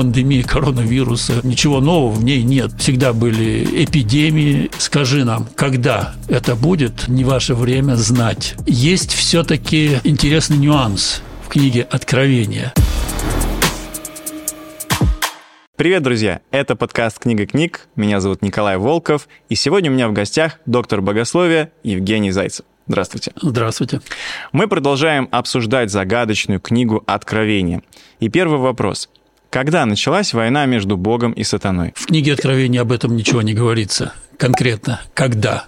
пандемии коронавируса. Ничего нового в ней нет. Всегда были эпидемии. Скажи нам, когда это будет, не ваше время знать. Есть все-таки интересный нюанс в книге «Откровение». Привет, друзья! Это подкаст «Книга книг». Меня зовут Николай Волков. И сегодня у меня в гостях доктор богословия Евгений Зайцев. Здравствуйте. Здравствуйте. Мы продолжаем обсуждать загадочную книгу «Откровение». И первый вопрос. Когда началась война между Богом и сатаной? В книге Откровения об этом ничего не говорится конкретно. Когда?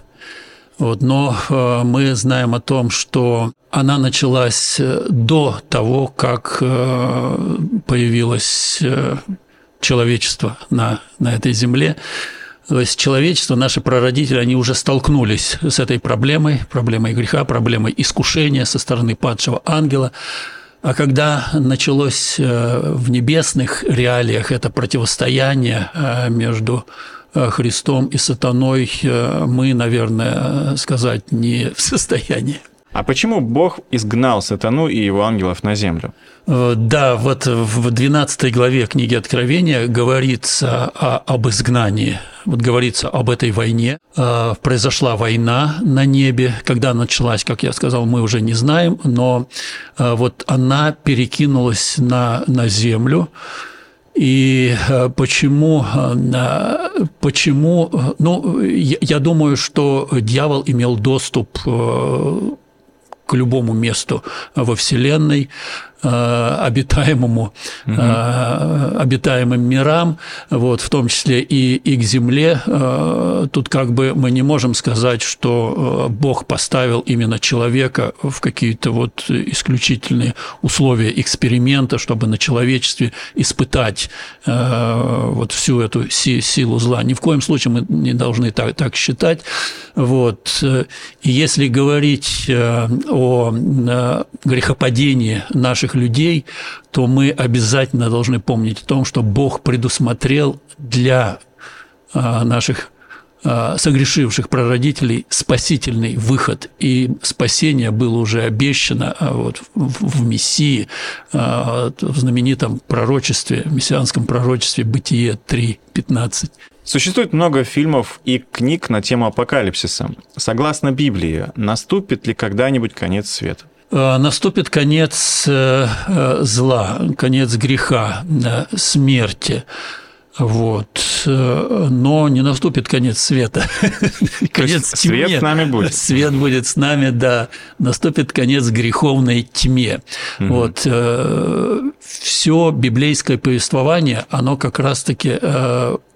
Вот, но э, мы знаем о том, что она началась э, до того, как э, появилось э, человечество на, на этой земле. То есть человечество, наши прародители, они уже столкнулись с этой проблемой, проблемой греха, проблемой искушения со стороны падшего ангела. А когда началось э, в небесных реалиях это противостояние э, между э, Христом и сатаной, мы, наверное, сказать не в состоянии. А почему Бог изгнал сатану и его ангелов на землю? Да, вот в 12 главе книги Откровения говорится о, об изгнании вот говорится об этой войне. А, произошла война на небе. Когда началась, как я сказал, мы уже не знаем, но а, вот она перекинулась на, на землю. И почему, почему, ну, я думаю, что дьявол имел доступ к любому месту во Вселенной, обитаемому, угу. обитаемым мирам, вот, в том числе и, и к Земле. Э, тут как бы мы не можем сказать, что Бог поставил именно человека в какие-то вот исключительные условия эксперимента, чтобы на человечестве испытать вот всю эту силу зла. Ни в коем случае мы не должны так, так считать. Вот. И если говорить о грехопадении наших всех людей, то мы обязательно должны помнить о том, что Бог предусмотрел для а, наших а, согрешивших прародителей спасительный выход, и спасение было уже обещано а, вот, в Мессии, в знаменитом пророчестве, мессианском пророчестве Бытие 3.15. Существует много фильмов и книг на тему апокалипсиса. Согласно Библии, наступит ли когда-нибудь конец света? Э, наступит конец э, э, зла, конец греха, смерти. Вот. Но не наступит конец света. конец тьме. Свет с нами будет. Свет будет с нами, да. Наступит конец греховной тьме. Угу. Вот. Все библейское повествование, оно как раз-таки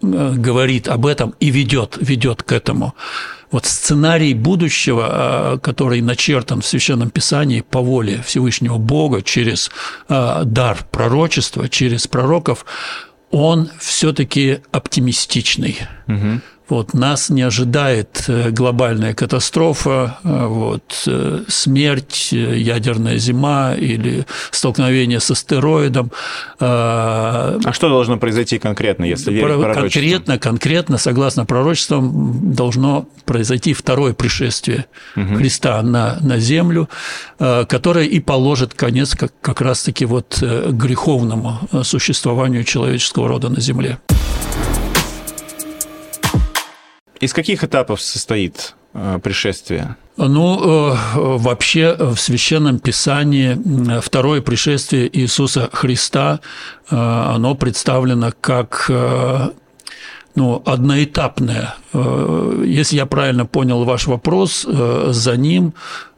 говорит об этом и ведет, ведет к этому вот сценарий будущего, а, который начертан в Священном Писании по воле Всевышнего Бога через а, дар пророчества, через пророков, он все-таки оптимистичный. Угу. Вот, нас не ожидает э, глобальная катастрофа, э, вот, э, смерть, ядерная зима или столкновение с астероидом. А что должно произойти конкретно, если верить Про, Конкретно, конкретно, согласно пророчествам, должно произойти второе пришествие угу. Христа на, на землю, которое и положит конец как, как раз-таки вот греховному существованию человеческого рода на земле. Из каких этапов состоит э, пришествие? Ну, э, вообще в Священном Писании второе пришествие Иисуса Христа, э, оно представлено как ну, одноэтапное. Если я правильно понял ваш вопрос, за ним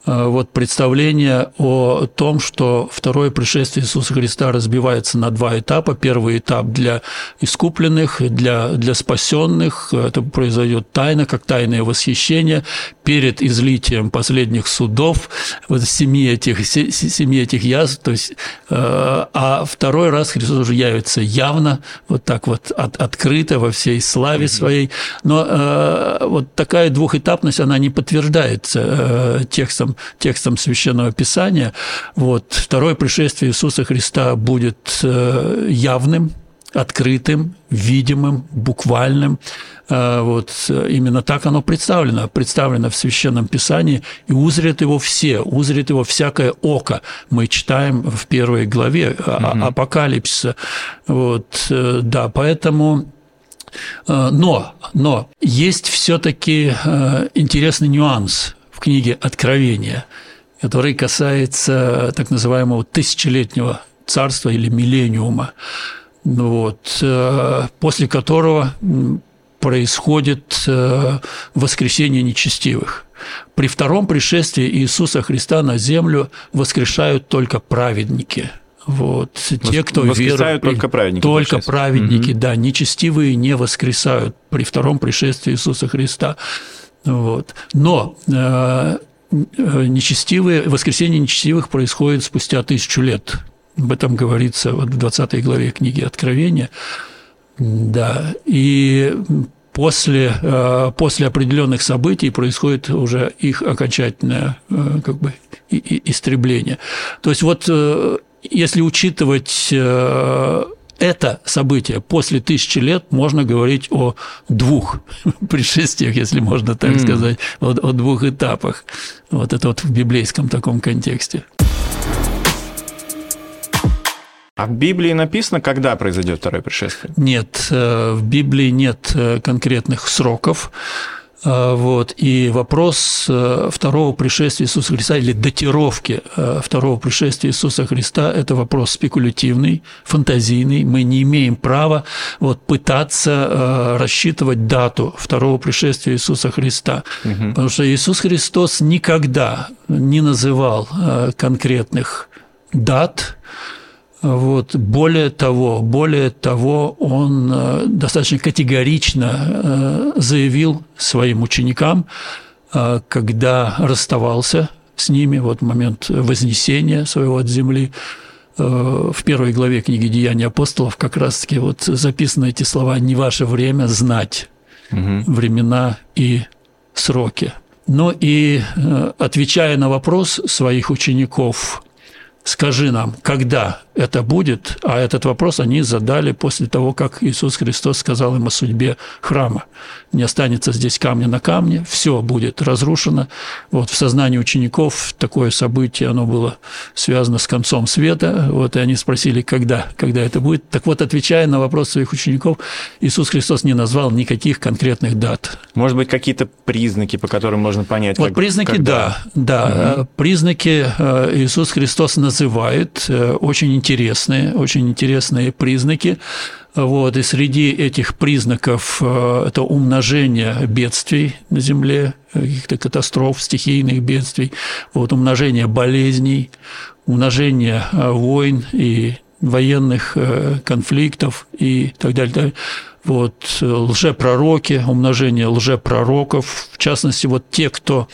Э, вот представление о том, что второе пришествие Иисуса Христа разбивается на два этапа. Первый этап для искупленных, для, для спасенных. Это произойдет тайно, как тайное восхищение перед излитием последних судов, вот семи этих, семи этих язв. То есть, э, а второй раз Христос уже явится явно, вот так вот от, открыто во всей славе своей. Но э, вот такая двухэтапность, она не подтверждается текстом текстом Священного Писания. Вот. Второе пришествие Иисуса Христа будет э, явным, открытым, видимым, буквальным. Вот именно так оно представлено, представлено в Священном Писании, и узрят его все, узрят его всякое око. Мы читаем в первой главе угу. Апокалипсиса. Вот, э, да, поэтому э, но, но есть все-таки э, интересный нюанс в книге Откровения, который касается так называемого тысячелетнего царства или миллениума вот, э, после которого происходит э, воскресение нечестивых. При втором пришествии Иисуса Христа на землю воскрешают только праведники. Вот. Те, кто воскресают верует, только праведники. Только праведники, угу. да. Нечестивые не воскресают при втором пришествии Иисуса Христа. Вот. Но э, э нечестивые, воскресение нечестивых происходит спустя тысячу лет об этом говорится вот в 20 главе книги Откровения. Да, и после, э, после определенных событий происходит уже их окончательное э, как бы, истребление. То есть вот если учитывать это событие после тысячи лет можно говорить о двух пришествиях, если можно так mm. сказать, о, о двух этапах. Вот это вот в библейском таком контексте. А в Библии написано, когда произойдет второе пришествие? Нет, э, в Библии нет э, конкретных сроков. Э, вот. И вопрос второго пришествия Иисуса Христа или датировки второго пришествия Иисуса Христа – это вопрос спекулятивный, фантазийный. Мы не имеем права вот, пытаться рассчитывать дату второго пришествия Иисуса Христа. Угу. Потому что Иисус Христос никогда не называл конкретных дат, вот. Более того, более того, он э, достаточно категорично э, заявил своим ученикам, э, когда расставался с ними, вот в момент вознесения своего от земли, в первой главе книги «Деяния апостолов» как раз-таки вот записаны эти слова «не ваше время знать угу. времена и сроки». Но и отвечая на вопрос своих учеников, скажи нам, когда это будет, а этот вопрос они задали после того, как Иисус Христос сказал им о судьбе храма. Не останется здесь камня на камне, все будет разрушено. Вот в сознании учеников такое событие, оно было связано с концом света, вот, и они спросили, когда, когда это будет. Так вот, отвечая на вопрос своих учеников, Иисус Христос не назвал никаких конкретных дат. Может быть, какие-то признаки, по которым можно понять? Вот как, признаки, когда? да, да. Угу. Признаки э, Иисус Христос называет э, очень интересные интересные, очень интересные признаки. Вот, и среди этих признаков э, это умножение бедствий на Земле, каких-то катастроф, стихийных бедствий, вот, умножение болезней, умножение э, войн и военных э, конфликтов и так далее. Так далее. Вот, лжепророки, умножение лжепророков, в частности, вот те, кто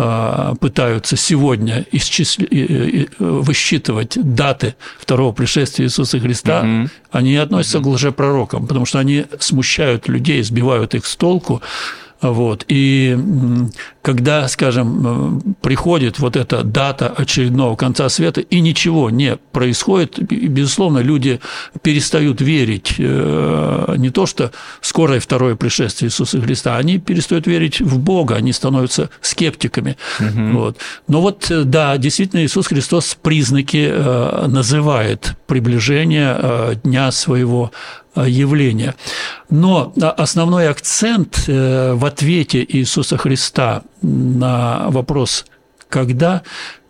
а, пытаются сегодня исчисли, высчитывать даты второго пришествия Иисуса Христа, угу. они относятся угу. к лжепророкам, потому что они смущают людей, сбивают их с толку, вот. И когда, скажем, приходит вот эта дата очередного конца света, и ничего не происходит, безусловно, люди перестают верить э, не то, что скорое второе пришествие Иисуса Христа, они перестают верить в Бога, они становятся скептиками. Угу. Вот. Но вот, да, действительно, Иисус Христос признаки э, называет приближение э, дня своего Э, явления. Но основной акцент э, в ответе Иисуса Христа на вопрос «когда»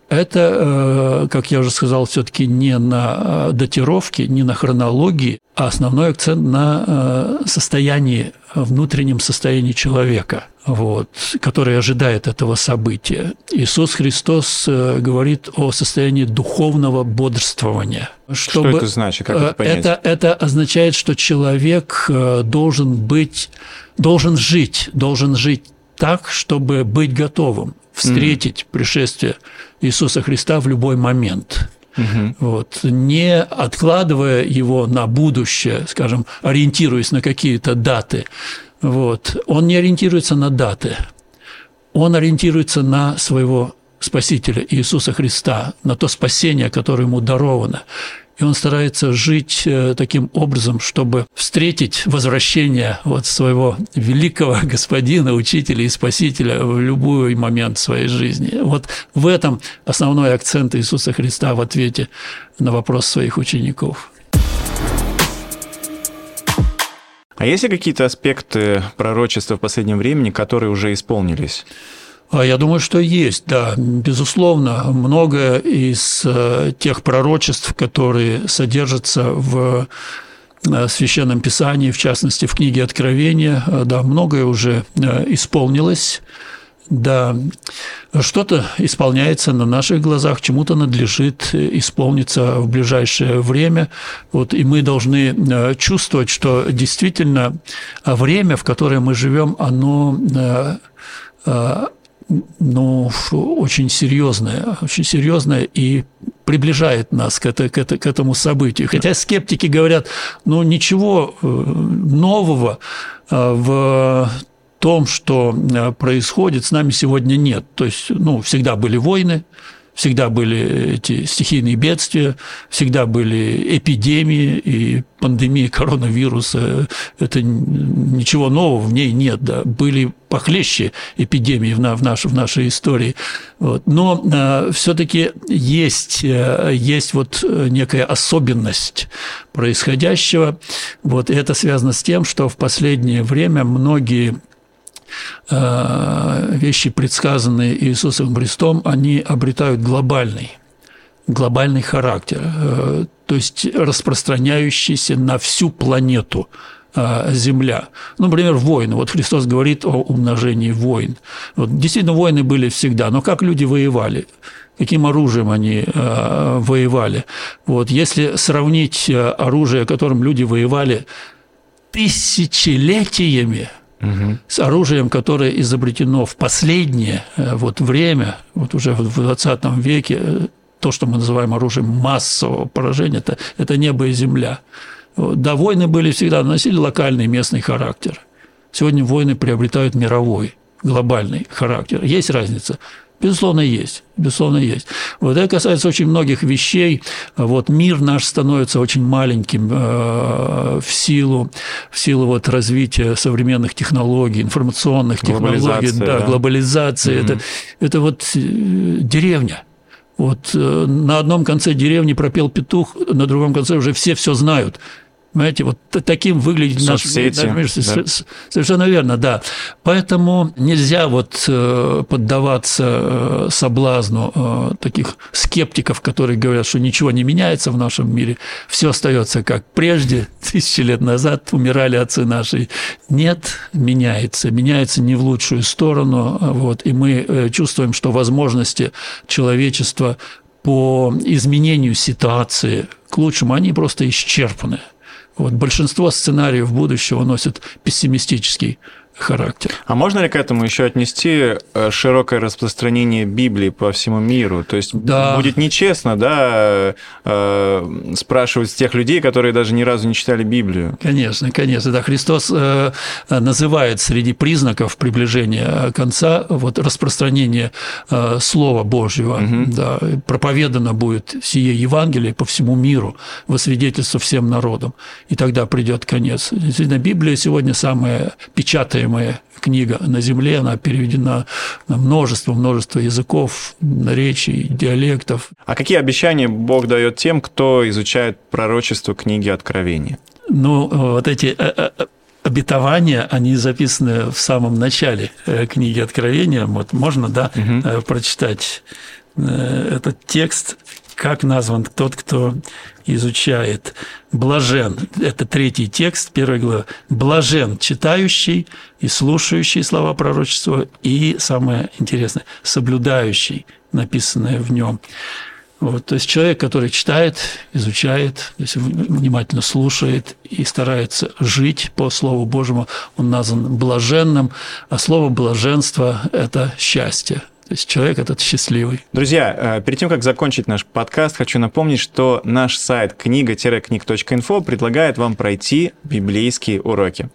это, э, как я уже сказал, все-таки не на датировке, не на хронологии, а основной акцент на состоянии, внутреннем состоянии человека – вот, который ожидает этого события. Иисус Христос э, говорит о состоянии духовного бодрствования. Чтобы, что это значит? Как это понять? Это, это означает, что человек э, должен быть, должен жить, должен жить так, чтобы быть готовым встретить mm. пришествие Иисуса Христа в любой момент. Угу. Вот, не откладывая его на будущее, скажем, ориентируясь на какие-то даты, вот. Он не ориентируется на даты, он ориентируется на своего Спасителя Иисуса Христа, на то спасение, которое ему даровано. И он старается жить э, таким образом, чтобы встретить возвращение вот своего великого господина, учителя и спасителя в любой момент своей жизни. Вот в этом основной акцент Иисуса Христа в ответе на вопрос своих учеников. А есть ли какие-то аспекты пророчества в последнем времени, которые уже исполнились? А я думаю, что есть, да, безусловно, многое из э, тех пророчеств, которые содержатся в э, Священном Писании, в частности, в книге Откровения, э, да, многое уже исполнилось, да, что-то исполняется на наших глазах, чему-то надлежит исполниться в ближайшее время. Вот, и мы должны чувствовать, что действительно время, в которое мы живем, оно ну, очень серьезное, очень серьезное и приближает нас к, это, к, это, к этому событию. Хотя скептики говорят, ну, ничего э, нового э, в том, что э, происходит, с нами сегодня нет. То есть, ну, всегда были войны, всегда были эти стихийные бедствия, всегда были эпидемии и пандемия коронавируса. Это ничего нового в ней нет, да. Были похлеще эпидемии в, в, наш, в нашей истории. Вот. Но э, все-таки есть, э, есть вот некая особенность происходящего. Вот. И это связано с тем, что в последнее время многие Э, вещи, предсказанные Иисусом Христом, они обретают глобальный, глобальный характер, э, то есть распространяющийся на всю планету э, Земля. Ну, например, войны. Вот Христос говорит о умножении войн. Вот, действительно, войны были всегда, но как люди воевали? каким оружием они э, воевали. Вот, если сравнить оружие, которым люди воевали тысячелетиями, угу. с оружием, которое изобретено в последнее э, вот время, вот уже в 20 веке, э, то, что мы называем оружием массового поражения, это, это небо и земля. Да, войны были всегда, носили локальный местный характер. Сегодня войны приобретают мировой, глобальный характер. Есть разница. Безусловно, есть. Безусловно, есть. Вот это касается очень многих вещей. Вот мир наш становится очень маленьким э, в силу, в силу вот развития современных технологий, информационных технологий, да, да. глобализации. Mm-hmm. Это, это вот э, деревня. Вот э, на одном конце деревни пропел петух, на другом конце уже все все знают. Понимаете, вот таким выглядит наш, наш мир. Да. Совершенно верно, да. Поэтому нельзя вот э, поддаваться э, соблазну э, таких скептиков, которые говорят, что ничего не меняется в нашем мире, все остается как прежде, тысячи лет назад умирали отцы наши. Нет, меняется. Меняется не в лучшую сторону. Вот, и мы чувствуем, что возможности человечества по изменению ситуации к лучшему, они просто исчерпаны. Вот большинство сценариев будущего носят пессимистический характер. А можно ли к этому еще отнести э, широкое распространение Библии по всему миру? То есть да. будет нечестно, да, э, спрашивать тех людей, которые даже ни разу не читали Библию? Конечно, конечно. Да, Христос э, называет среди признаков приближения конца вот распространение Слова Божьего. Угу. Да, проповедано будет сие Евангелие по всему миру, во свидетельство всем народам. И тогда придет конец. Действительно, Библия сегодня самая печатая читаемая книга на земле, она переведена на множество-множество языков, наречий, диалектов. А какие обещания Бог дает тем, кто изучает пророчество книги Откровения? Ну, вот эти э, э, обетования, они записаны в самом начале э, книги Откровения. Вот можно, да, угу. прочитать этот текст как назван тот, кто изучает. Блажен – это третий текст, первая глава. Блажен читающий и слушающий слова пророчества, и самое интересное – соблюдающий написанное в нем. Вот, то есть человек, который читает, изучает, то есть внимательно слушает и старается жить по Слову Божьему, он назван блаженным, а слово блаженство – это счастье, то есть человек этот счастливый. Друзья, э, перед тем, как закончить наш подкаст, хочу напомнить, что наш сайт книга-книг.инфо предлагает вам пройти библейские уроки.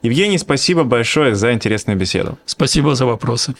Евгений, спасибо большое за интересную беседу. Спасибо за вопросы.